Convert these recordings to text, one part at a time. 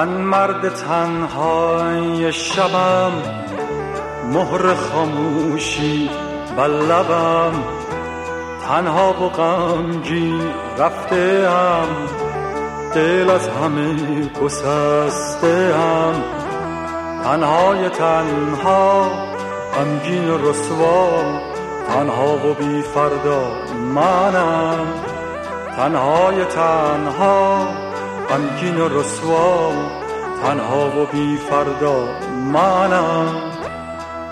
من مرد تنهای شبم مهر خاموشی بر لبم تنها و غمگی رفته ام دل از همه گسسته ام تنهای تنها غمگین و رسوا تنها و بی فردا منم. تنهای تنها غمگین و رسوا تنها و بی فردا منم.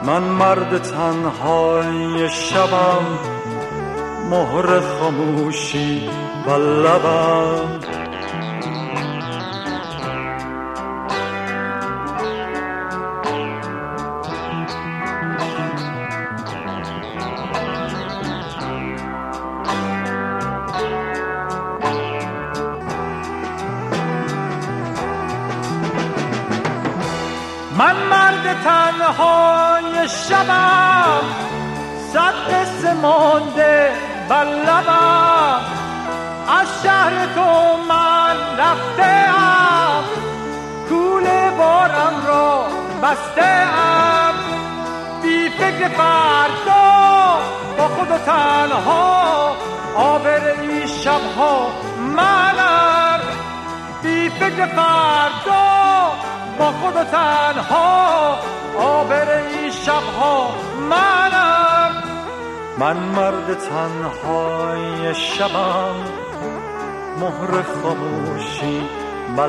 من مرد تنهای شبم مهر خاموشی و لبم. تنهای شبم صد قصه مانده بر لبم. از شهر تو من رفتم کول بارم را بستم بی فکر فردا با خود و تنها آبر این شبها منم. بی فکر فردا با خود و تنها آبر این شبها منم. من مرد تنهای شبم. مهر خاموشی بر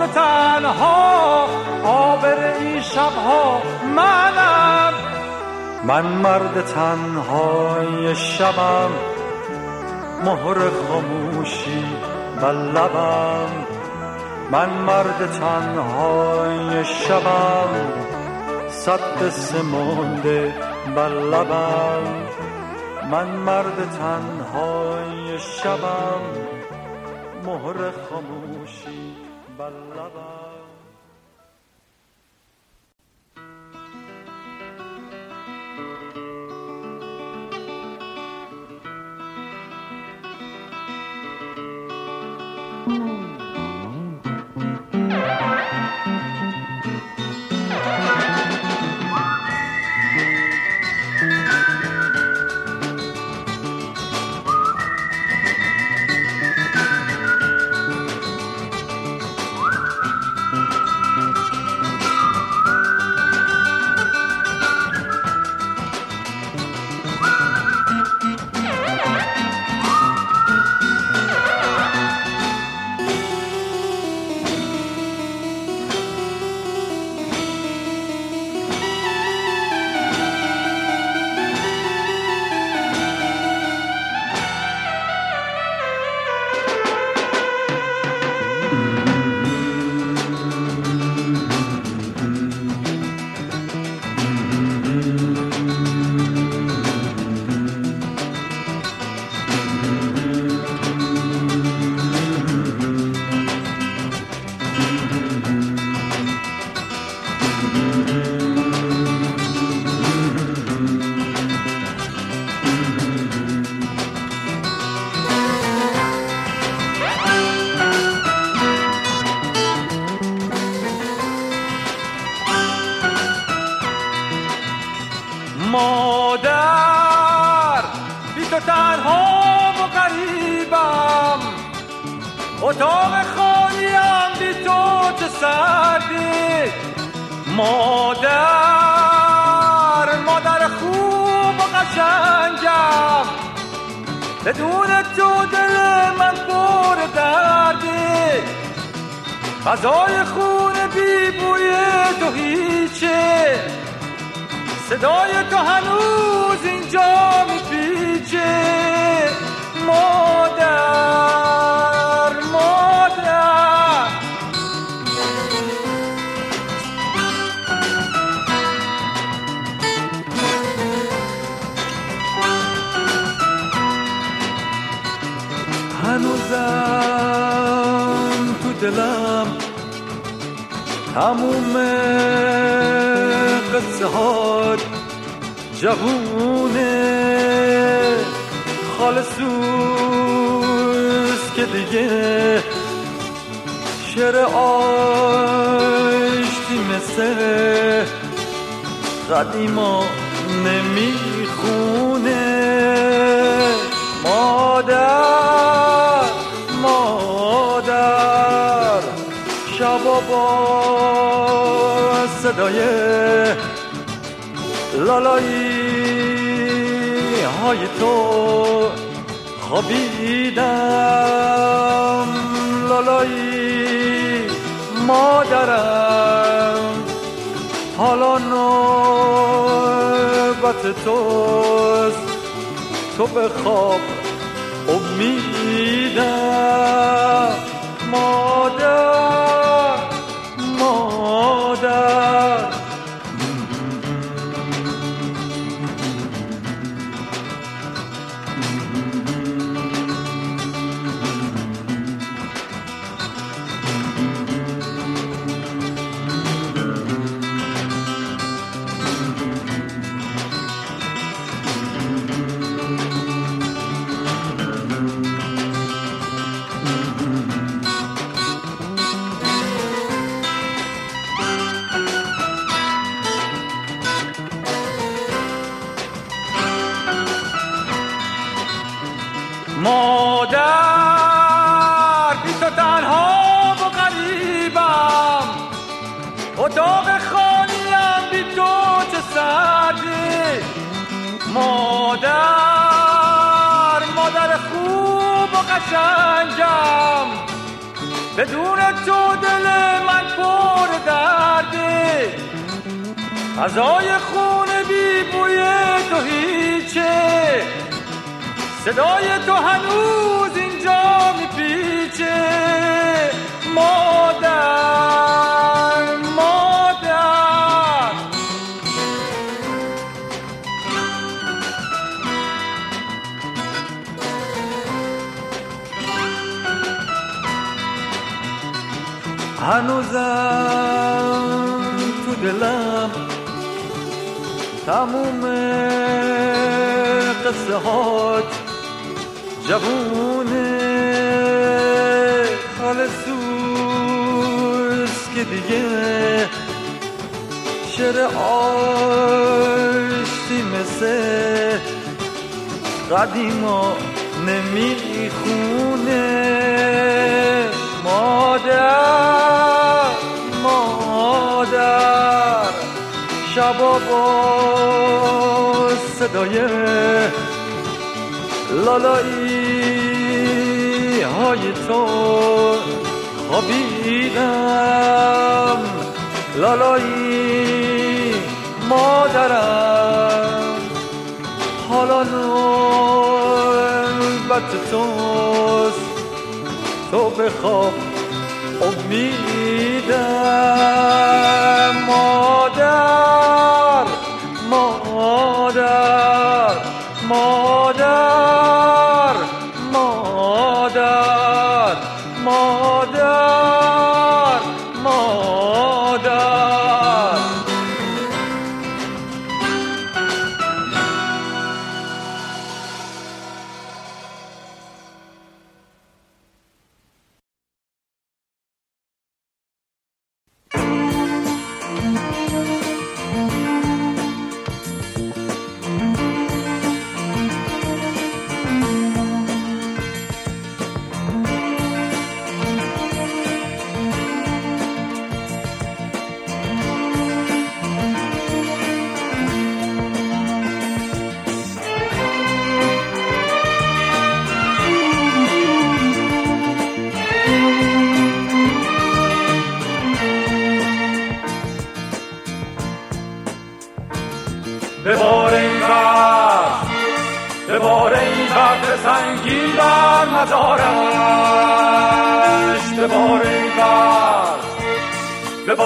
و تنها آبر این شبها منم. من مرد تنهای شبم مهر خاموشی بر لبم. من مرد تنهای شبم صد قصه مانده لبم. من مرد تنهای شبم مهر خاموشی بر خالصوس که دیگه شعر آشتی مثل قدیما نمی‌خونه. مادر مادر شبا با صدای لالایی های تو خوابیدم. لالایی مادرم حالا نوبت توست. تو به خواب امیدم. مادر مادر بی تو تنها و غریبم. اتاق خانیم بی تو چه سردی؟ مادر مادر خوب و قشنگم. بدون تو دل من پر درده غذای خون بی بوی تو هیچه صدای تو هنوز اینجا میپیچه. مادر مادر. هنوزم تو دلم تموم قصه هات جوونه خالصوس که دیگه شعر آشتی مثل قدیما نمی‌خونه. مادر مادر شبا با صدای لالایی تو خوابیدم لالایی مادرم. حالا نوبت توست تو به خواب امیدم.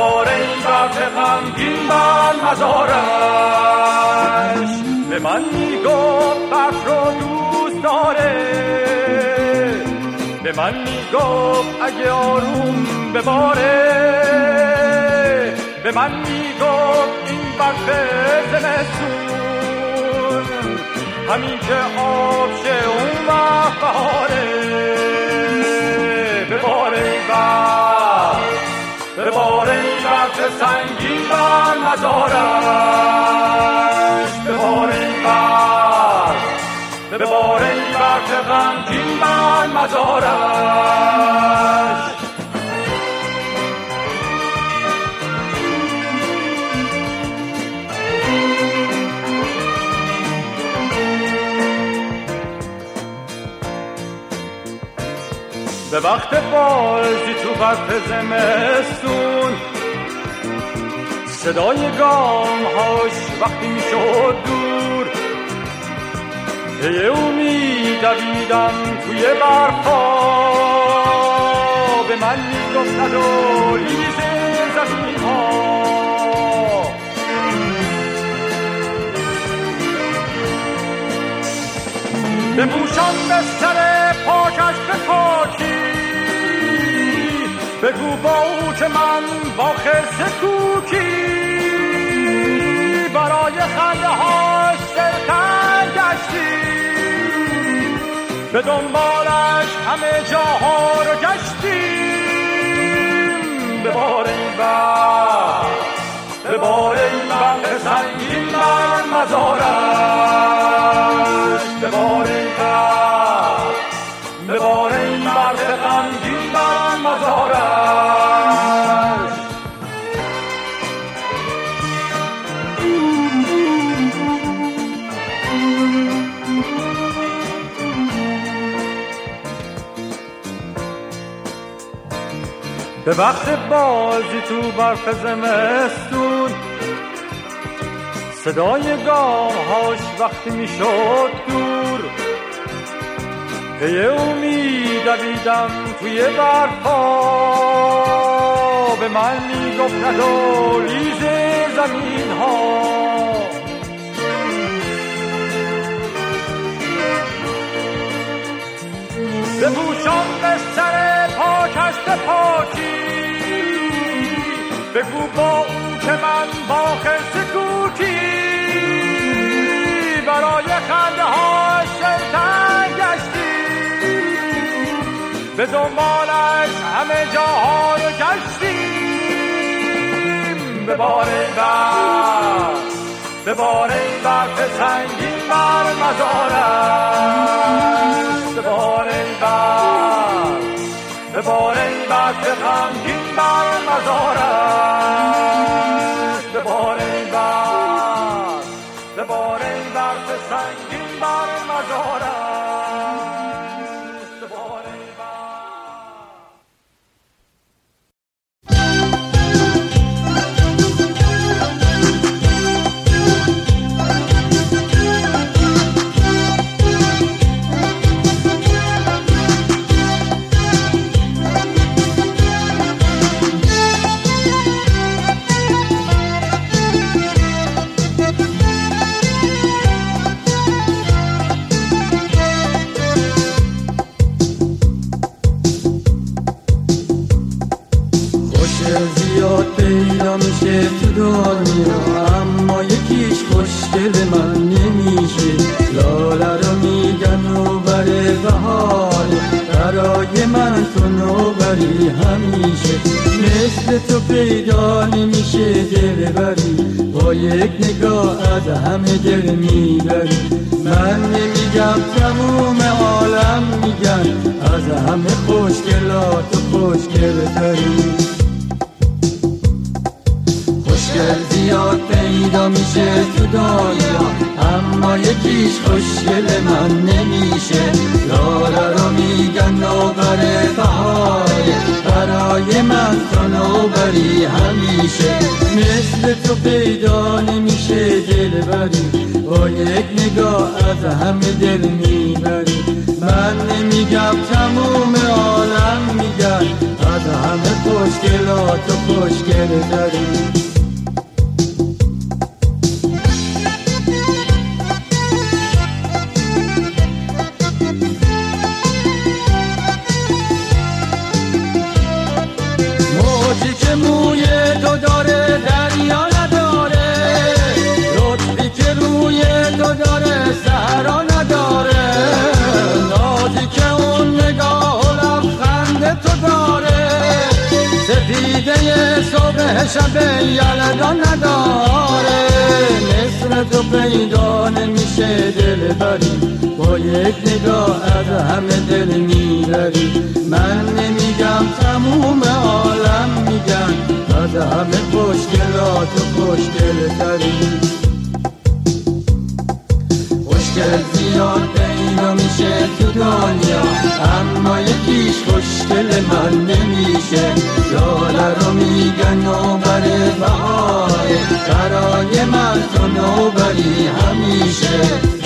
ببار این برف غمگین بر مزارش به من می‌گفت برف رو دوست داره. به من می‌گفت اگه آروم بباره. به من می‌گفت این برف زمستون همین که آب شه اون وقت بهاره. بباره این برف بباره برف سنگین بر مزارش بباره این برف بباره این برف غمگین بر مزارش به وقت بازی تو برف زمستون صدای گام هاش وقتی می‌شد دور. پی او میدویدم توی برفا. به من می‌گفت نداریز زمین ها. بپوشم به سر پاکش به پاکی. بگو با که من با خرس کوکی برای خنده ها سرتن گشتی. به دنبالش همه جاها رو گشتیم به بار این به بار این بر سنگین بر مزارش. به بار این به بار این مزارش به وقت بازی تو برف زمستون. صدای گام هاش وقتی می‌شد دور. پی او میدویدم توی برفا به من می‌گفت نداریز زمین ها بپوشم به سر پاکش به پاکی بگو با او که من با خرس کوکی برای خنده ها به دنبالش همه جاها رو گشتیم. به بار بر به بار برف سنگین بر مزارش همیشه مثل تو پیدا نمیشه دل بری. با یک نگاه از همه دل می‌بری. من نمیگم تموم عالم میگن از همه خوشگلات و خوشگل تری. خوشگل زیاد پیدا میشه تو دنیا اما یکیش خوشگل من نمیشه. من تو نوبری همیشه. مثل تو پیدا نمیشه دل بری. با یک نگاه از همه دل می‌بری. من نمیگم تموم عالم میگن. از همه خوشگلات و خوشگل داری. شب یلدا نداره. مثل تو پیدا نمیشه دل بری با یک نگاه از همه دل می‌بری من نمیگم تموم عالم میگن. از همه خوشگلات و خوشگل دنیا اما یکیش خوشگل من نمیشه. لاله رو میگن نوبر بهاره برای من تو نوبری همیشه.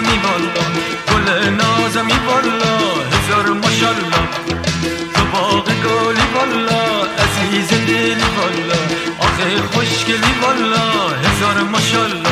نازمی والا گل نازمی والا هزار ماشالله تو باغ گلی والا عزیز دلی والا. آخه خوشگلی والا هزار ماشالله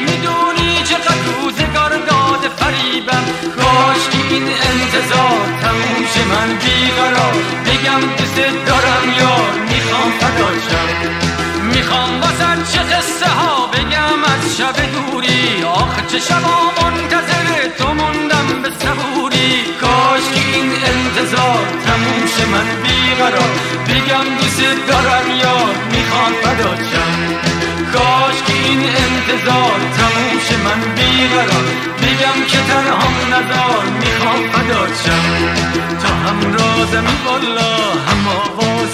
می‌دونی چقدر روزگار داده فریبم. کاش که این انتظار تموم شه من بیقرار. بگم دوست دارم یار می‌خوام فداشم می‌خوام واسه چه قصه ها بگم از شب دوری. آخه چه شبا منتظر تو موندم به صبوری کاش که این انتظار تموم شه من بیقرار. بگم دوست دارم یار می‌خوام فداشم که انتظار تموم شه من بیقرار بگم که تنهام نزار می‌خوام فداشم تا هم رازمی بالا هم آوازمی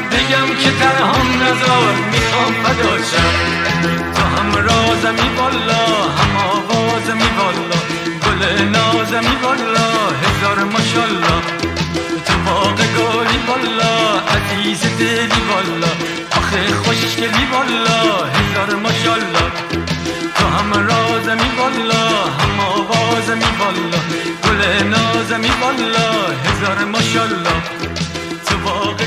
میگم که تنها نزار می‌خوام بداشم تو هم رازمی بالا هم آوازمی بالا گل نازمی بالا هزار ماشالله تو واقع بالا عزیز دلی بالا. آخه خوشگلی بالا هزار ماشالله تو هم رازمی بالا هم آوازمی بالا گل نازمی بالا هزار ماشالله تو واقع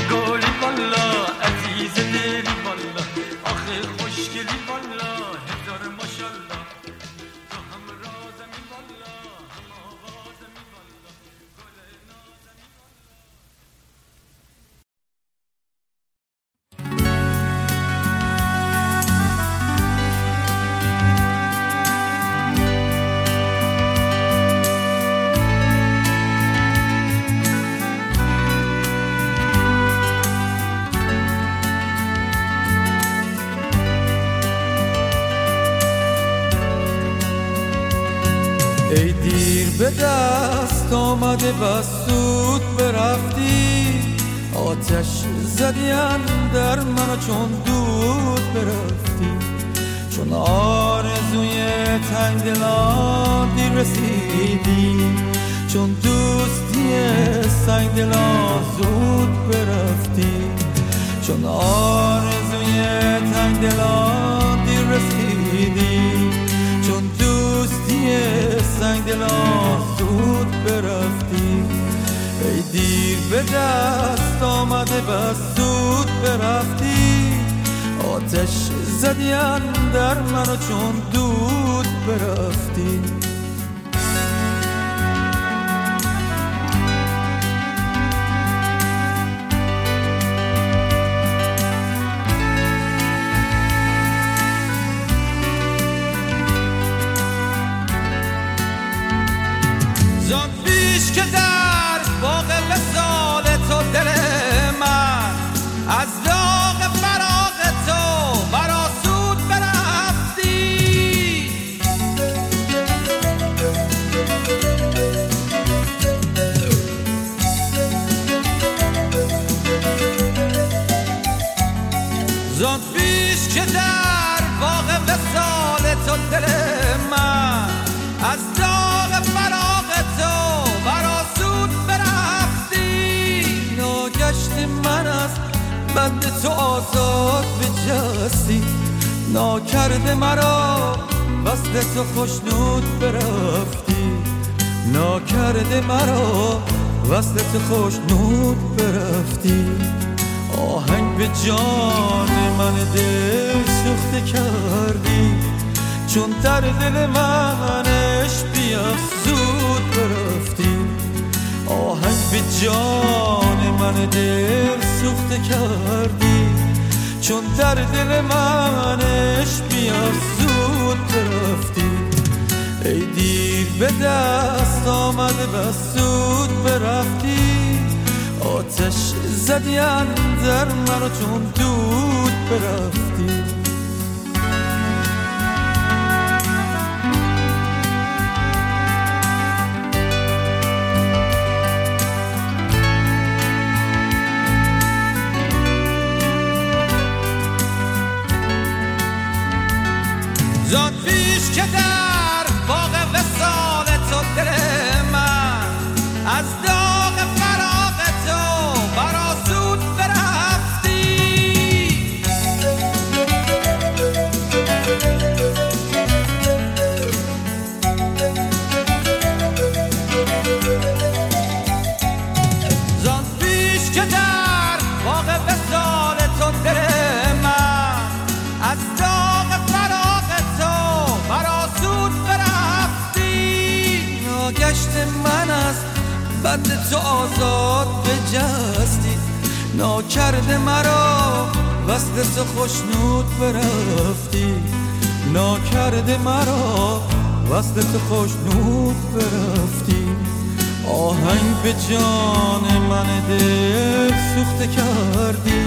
دست آمده و سود برفتی. آتش زدیم در من چون دود برفتی. چون آرزوی تنگ دلان دیر رسیدی. چون دوستی سنگ دلان زود برفتی. چون آرزوی تنگ دلان دیر رسیدی. سنگ دلان زود برفتی. ای دیر به دست آمده و زود برفتی. آتش زدیم در منو چون دود برفتی. من از داغ فراغ تو براسود برفتی ناگشت من از بند تو آزاد بجستی ناکرد مرا وصل تو خوشنود برفتی ناکرد مرا وصل تو خوشنود برفتی آهنگ به جان من دل سوخته کردی چون در دل منش زود برفتی. آهنگ به جان من دل سوخته کردی. چون در دل منش زود برفتی. ای دیر به دست آمده بسود برفتی. آتش زدی در منو چون دود برفتی. تو آزاد بجستی ناکرده مرا وصل تو خوشنود برفتی. ناکرده مرا وصل تو خوشنود برفتی. آهنگ به جان من دل سوخته کردی.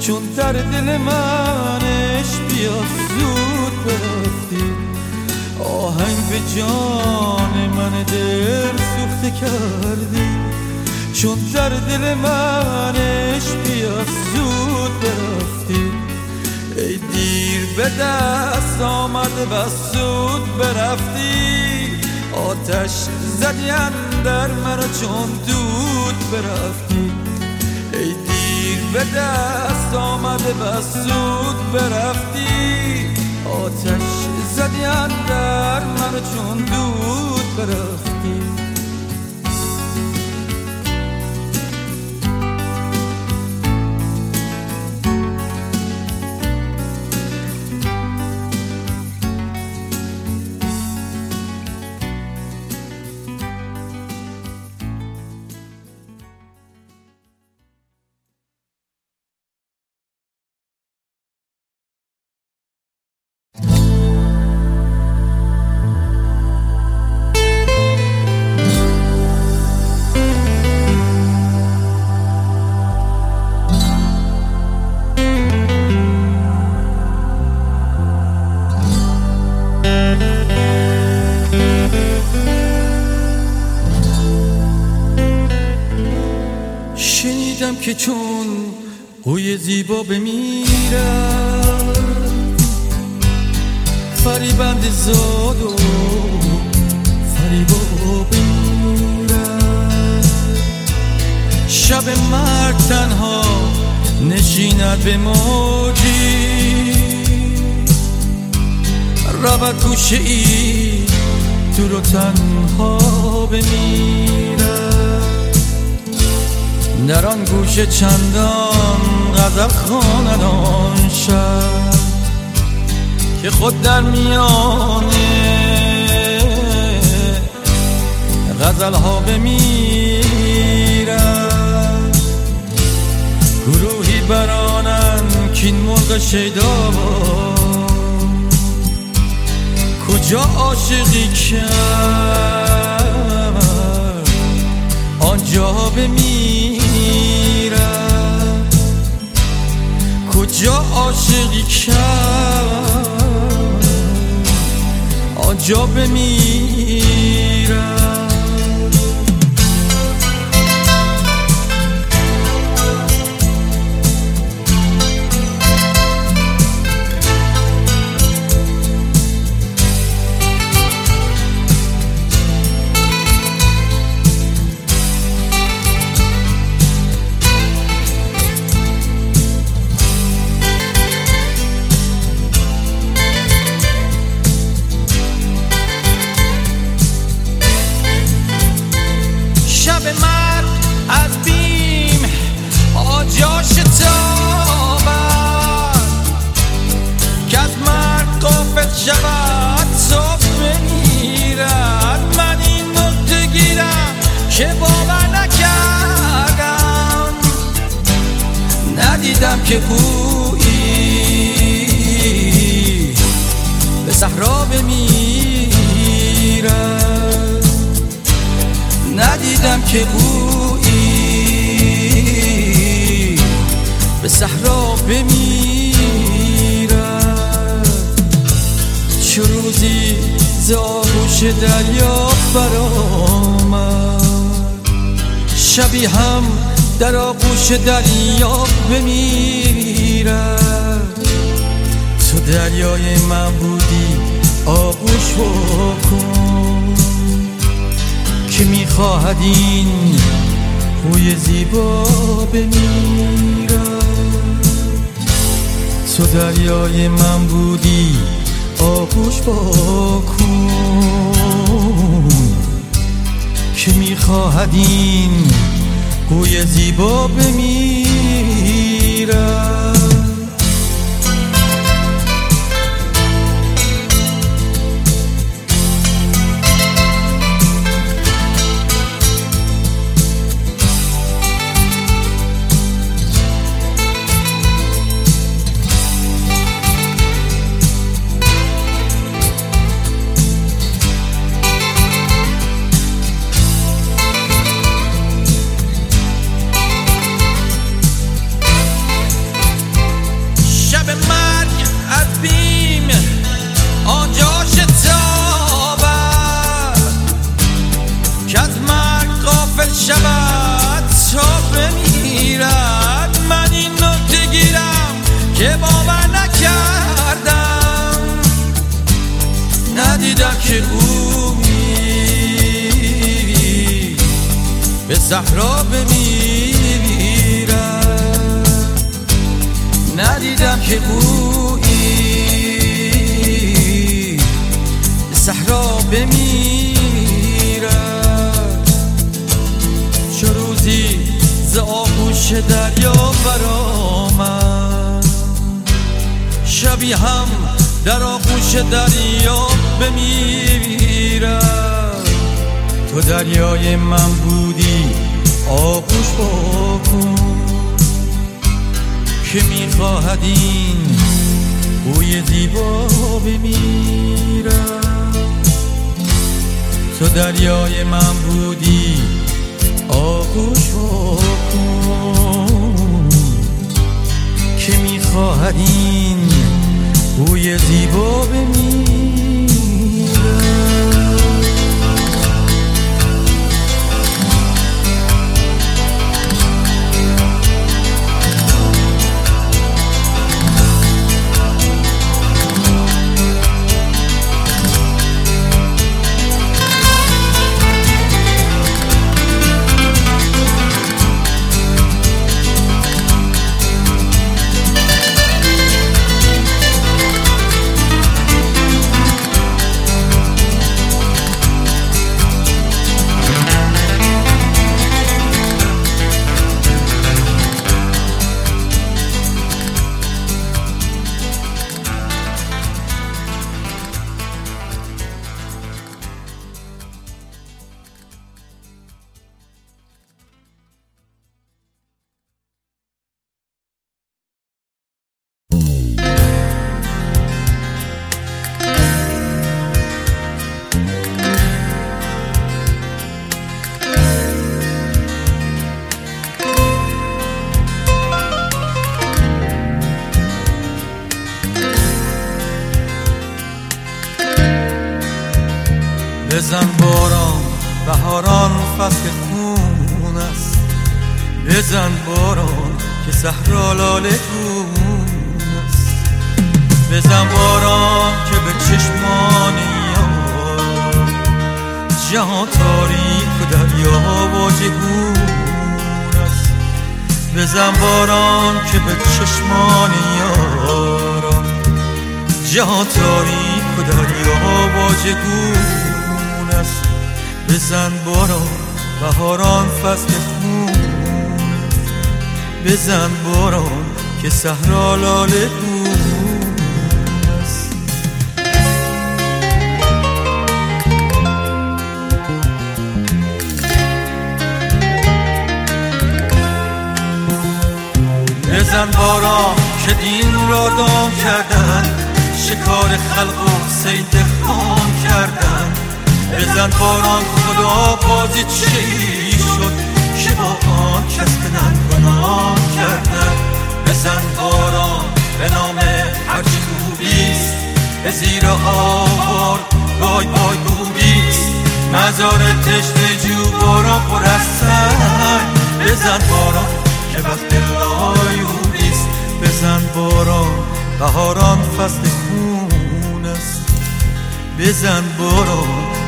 چون در دل منش بیا زود برفتی. آهنگ به جان من دل سوخته کردی. چون در دل منش بیا زود برفتی. ای دیر به دست آمده بس زود برفتی. آتش زدی در مرا چون دود برفتی. ای دیر به دست آمده بس زود برفتی. آتش زدی در مرا چون دود برفتی که چون قوی زیبا بمیرم. فریبند زاد و فریبا بمیرم. شب مرگ تنها نشیند به موجی. رود گوشه ای تو رو تنها بمیرم. در آن گوشه چندان غزل خواند آن شب که خود در میانه غزل ها بمیرد. گروهی برانن کین مرغ شیدا کجا عاشقی کرد؟ آنجا بمیرد. عاشقی کرد آنجا آغوش دریا بمیرد تو دریای من بودی آغوش بکن که می‌خواهد این خوی زیبا بمیرد تو دریای من بودی آغوش بکن که می‌خواهد این گوی زیبا بمیرد صحرا بمیرد ندیدم که بویی صحرا بمیرد چه روزی ز آغوش دریا برآمد. شبی هم در آغوش دریا بمیرد تو دریای من بودی آغوش بکن که می‌خواهد این بوی زیبا بمیرد تو دریای من بودی آغوش بکن که می‌خواهد این بوی زیبا بمیرد بزن برو بهاران فصل خون. بزن برو که صحرا لاله بود بزن بارا که دین را دام کردن. شکار خلق و سید بزن باران خدا بازی چی شد؟ که با آن کس به گناه کردن بزن باران به نام هرچی خوبیست به زیر آوار بای بای بوبیست مزار تشت جو باران پر بزن باران که وقت لایونیست بزن باران بهاران فصل خون است. بزن باران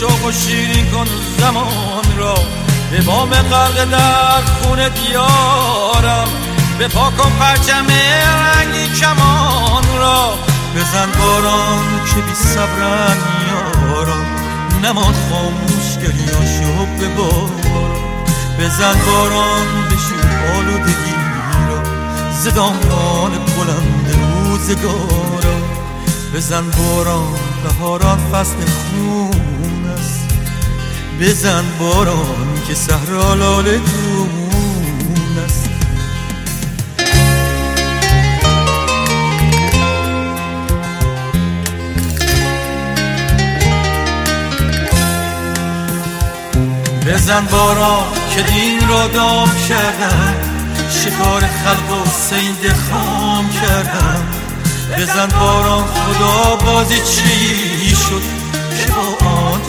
شوق و شیرین کن زمان را. به بام غرق در خون دیارم به پاکم پرچم رنگی کمان را. بزن باران که بی صبرن یارم. نمان خاموش گریاشو به باران بزن باران بشو آلودگی را. زدامان بلند روزگارم. بزن باران بهاران فصل خون بزن باران که صحرا لاله گون است. بزن باران که دین را دام کردن شکار خلق و سید خام کردن بزن باران خدا بازی چی شد؟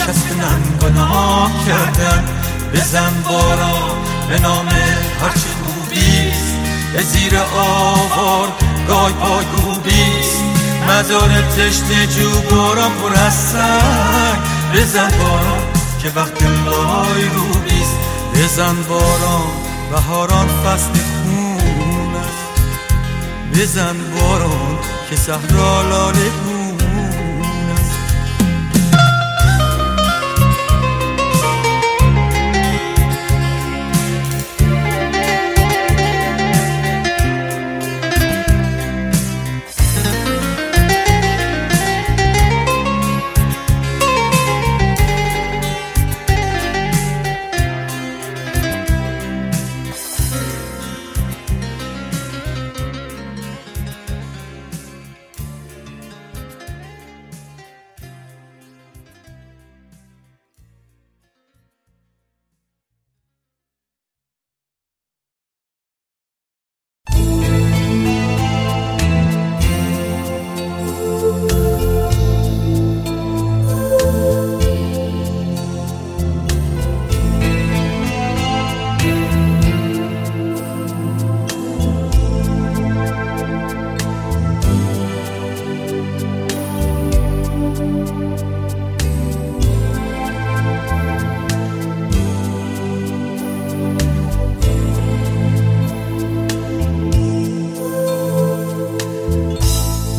که با آن کس گناه کردن بزن باران به نام هرچی خوبیست به زیر آوار گای پای گوبیست مزار تشت جو باران پر بزن باران که وقت لای روبیست بزن باران بهاران فصل خون است. بزن باران که صحرا لاله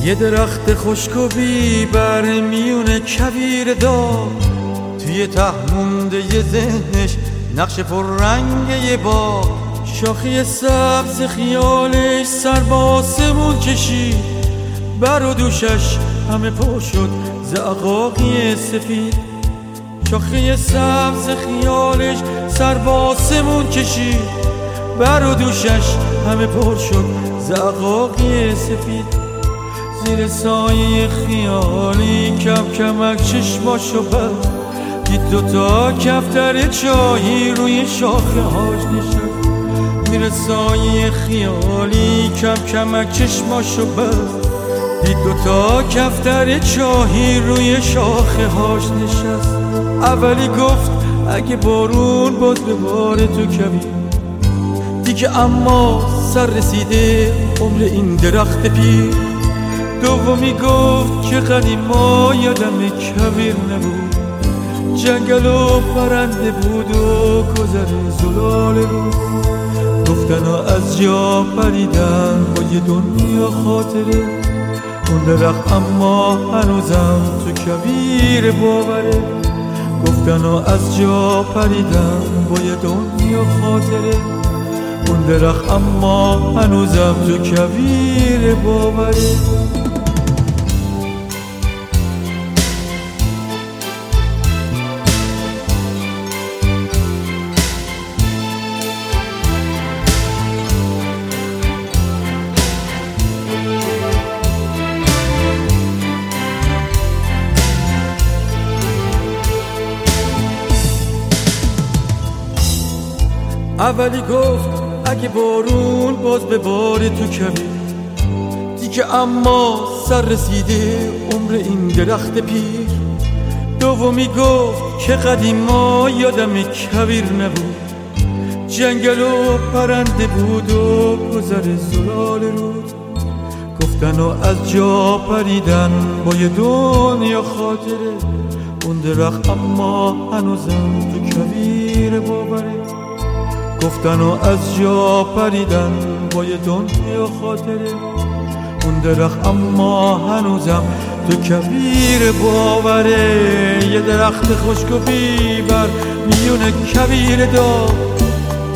یه درخت خشک و بی بر میونه کویر دار. توی ته یه ذهنش نقش پر رنگ یه با شاخی سبز خیالش سر با آسمون کشید. بر و دوشش همه پا شد زعقاقی سفید. شاخی سبز خیالش سر با آسمون کشید. بر و دوشش همه پر شد زعقاقی سفید. زیر سایه خیالی کم کمک چشماشو بد دید دوتا کفتر چایی روی شاخه هاش نشد زیر سایه خیالی کم کمک چشماشو بد دید دوتا کفتر چاهی روی شاخه هاش نشست. اولی گفت اگه بارون باز به بار تو کبیر دیگه اما سر رسیده عمر این درخت پیر. دومی گفت که قدیما یادم کبیر نبود. جنگل و پرنده بود و گذر زلال رو گفتن از جا پریدن با یه دنیا خاطره. اون درخت اما هنوزم تو کبیر باوره. گفتن از جا پریدن با یه دنیا خاطره. اون درخت اما هنوزم تو کبیر باوره. اولی گفت اگه بارون باز به بار تو کمی. دیگه اما سر رسیده عمر این درخت پیر. دومی گفت که قدیما یادم کبیر نبود. جنگل و پرنده بود و گذر زلال رود. گفتن و از جا پریدن با یه دنیا خاطره. اون درخت اما هنوزم تو کبیر باوره. گفتن و از جا پریدن با یه دنیا خاطره. اون درخت اما هنوزم تو کبیر باوره. یه درخت خشک و بیبر میون کبیر دا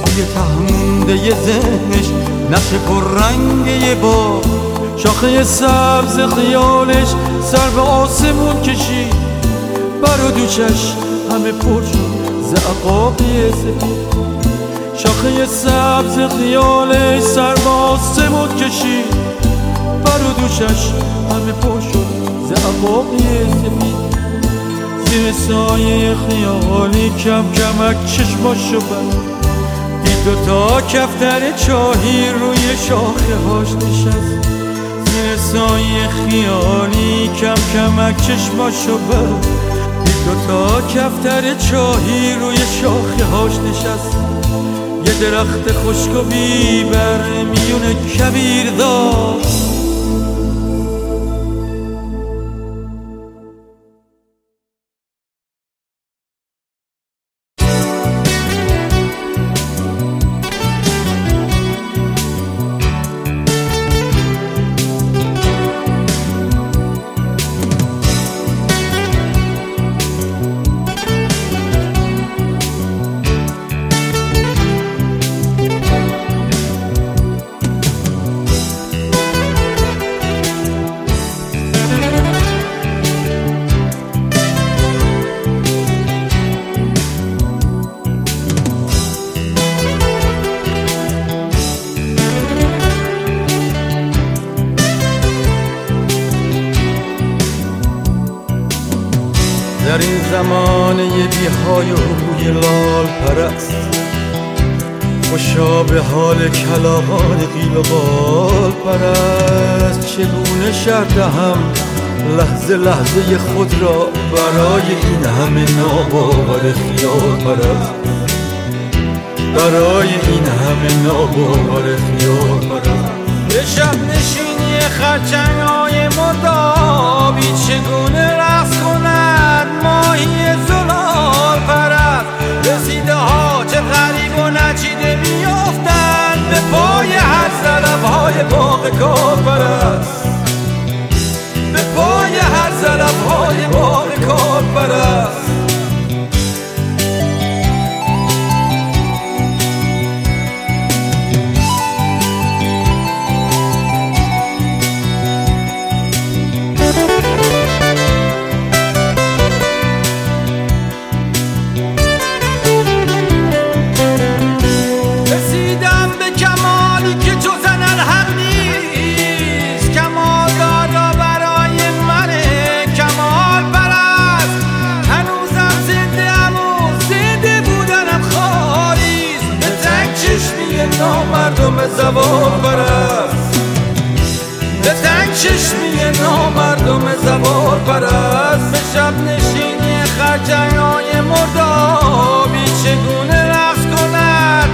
توی تهمونده یه ذهنش نقش رنگ یه با شاخه سبز خیالش سر به آسمون کشید. بر و همه پر شد زعقاقی سفید شاخه سبز خیالش سر با سمود کشید بر و دوشش همه پر شد زعباقی سفید. زیر سایه خیالی کم کمک چشماشو بر. دید دو تا کفتر چاهی روی شاخه هاش نشست. زیر سایه خیالی کم کمک چشماشو بر. دید دو تا کفتر چاهی روی شاخه هاش نشست. درخت خشک و بیبر میون کبیر داشت زمانه بی های و لال پرست. خوشا به حال کلاغان قیل و قال پرست. چگونه شرط هم لحظه لحظه خود را برای این همه ناباور خیال پرست. برای این همه ناباور خیال پرست. به شب نشینی خرچنگ های مردابی چگونه رقص کند؟ ماهی زلال پرد رسیده ها چه غریب و نچیده میافتند؟ به پای هر زلب های باغ کار پرست. به پای هر زلب های باغ کار نامردم زبان پرست به تنگ چشمی نامردم زبان پرست به شب نشینی خرچنگ های مردابی چگونه رقص کند؟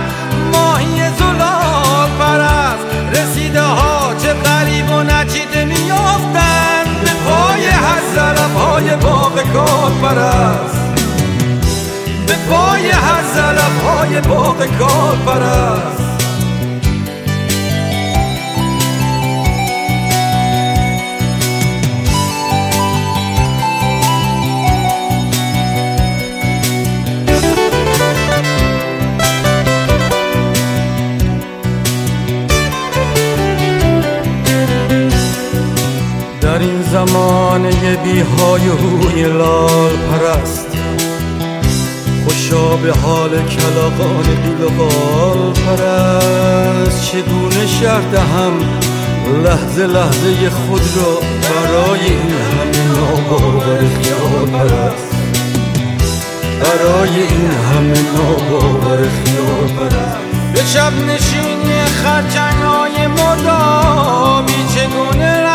ماهی زلال پرست. رسیده ها چه قریب و نچیده میافتند. به پای هر زلب های باغ کار پرست. به پای هر زلب های باغ کار پرست. های بی های لال پرست. خوشا به حال کلاقان قیل و قال پرست. چگونه شهر دهم لحظه لحظه خود را برای این همه ناباور خیال پرست؟ برای این همه ناباور خیال پرست. به شب نشینی خرچنگ های مدامی چگونه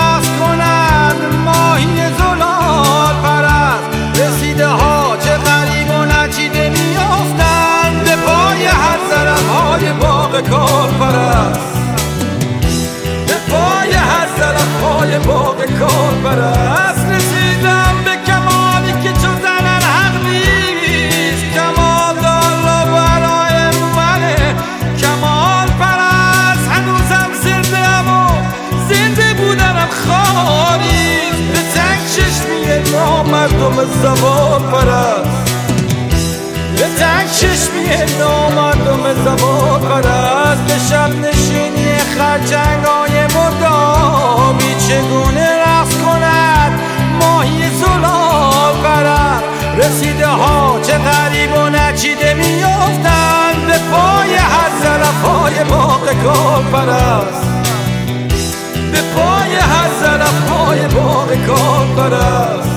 ماهی زلال پرست. رسیده ها چه غریب و نچیده میافتند. به پای هر طرف های باغ کار پرست. به پای هر طرف های باغ کار پرست. زبان پرست. به تنگ چشمی نامردم زبان پرست. به شب نشینی خرچنگ های مدامی چگونه رقص کند؟ ماهی زلال پرست رسیده ها چه غریب و نچیده میافتند. به پای هر زلف های باغ کار پرست. به پای هر زلف های باغ کار پرست.